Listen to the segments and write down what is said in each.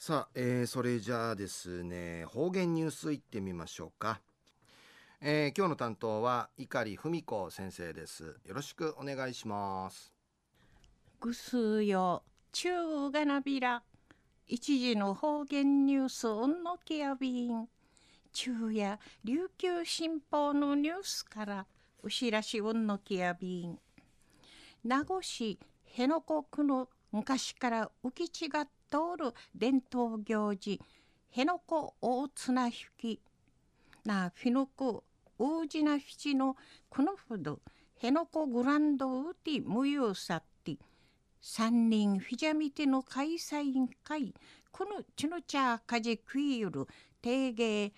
さあ、えー、それじゃあですね方言ニュースいってみましょうか、えー、今日の担当は碇文子先生です。よろしくお願いします。ぐすよ中がなびら。一時の方言ニュースうんのきやびん。昼夜琉球新報のニュースからうしらしうんのきやびん。名護市辺野古区の昔から浮き違っ通る伝統行事辺野古大綱引き。なフィノク大事な七のこのほど辺野古グランドウティ無用さって三人フィジャミテの開催委員会。このチノチャーカジクイユル定芸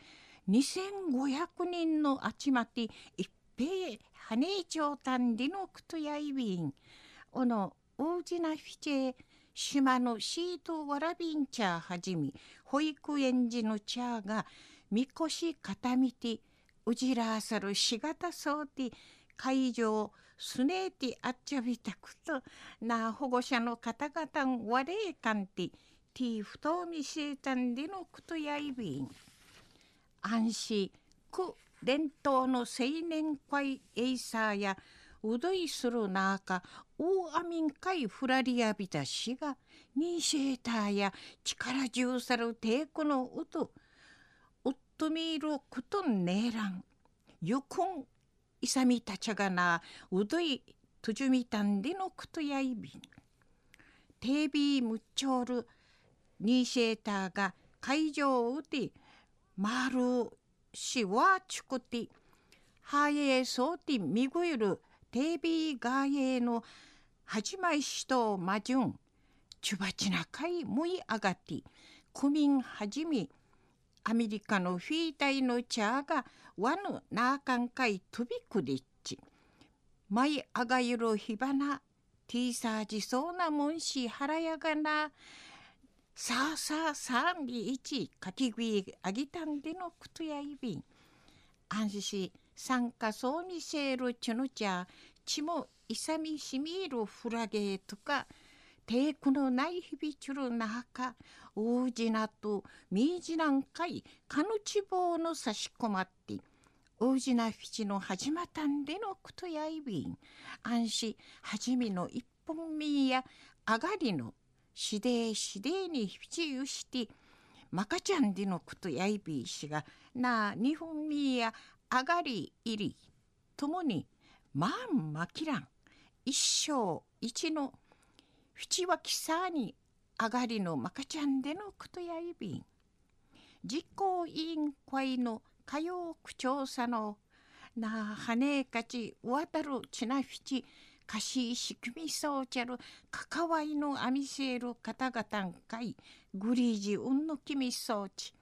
2500人の集まって一平羽根長短でのクトヤイビンおの大事なフィチェ島のシートわらびん茶はじめ保育園児の茶がみこし片道うじらさるしがたそうて会場すねえてあっちゃびたくとな保護者の方々んわれえかんてティーふとみせたんでのことやいびん。安心。く伝統の青年会エイサーやうどいするなあか大あみんかいふらりやびたしがニーシたーターや力じゅうさるていこのうとおっとみいることんねえらん。よくんいさみたちゃがなうどいとじゅみたんでのことやいびん。てびむっちょるニーシたーターが会場をうてまるしわちこてはえそうてみぐいるテービーガーエの始まいしとまじゅん。チュバチナカイムイアガティクミンはじみアメリカのフィータイのチャーがワヌナーカンカイトビクリッチマイアガユロヒバナティーサージそうなもんしはらやがな。さあさあさあみいちかきぐいあぎたんでのくとやいびん。安心参参加そうにせるちのちゃちもいさみしみるフラゲとかテクのない日々ちゅるなはか大じなとみいじなんかいかぬちぼうの差し込まって大じなふちの始またんでのくとやいびん。安心はじめの一本みやあがりのしでえしでえにひちゆしてまかちゃんでのことやいびいしがなあ日本みや上がり入りともにまんまきらん。一生一の淵脇さに上がりのまかちゃんでのことやいびん。実行委員会の火曜区調査のなはねかち渡るちなふちかしい仕組みそうちゃる関わいのあみせる方々んかいグリージうんのきみそうち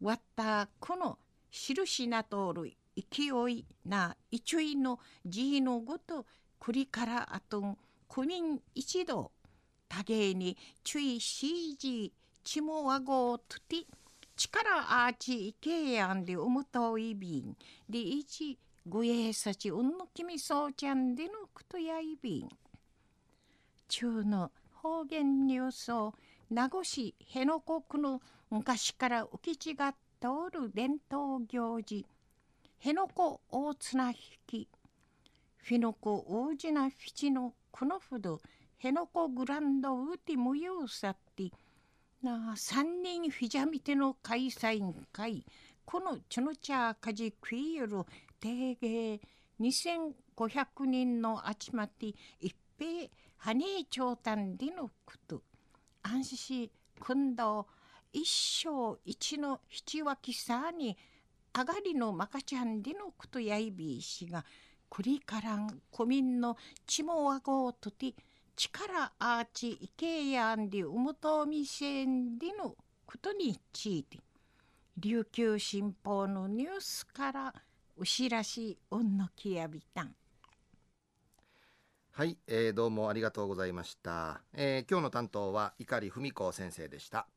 わったこの印なとおる勢いな一位の字のごと栗からあとん区民一同多芸に注意しいじちもわごとて力あちいけやんでおむといびん。でいちごえさちうんのきみそうちゃんでのくとやいびん。中の方言ニュースを名護市辺野古区の昔から浮き違った通る伝統行事。辺野古大綱引き。フィノコ大事なフィチのこのほど辺野古グランドウーティ無用さってな三人フィジャミテの開催会。このチョノチャーカジクイヨル定芸2500人の集まって一平ハネー長短でのこと。安心し今度一生一の七脇さに上がりのまかちゃんでのことやいびいしがくりからん古民のちもわごうとて力アーチいけやんでうむとみせんでのことについて。琉球新報のニュースからうしらしうんのきやびたん。はい、えー、どうもありがとうございました、えー、今日の担当は碇文子先生でした。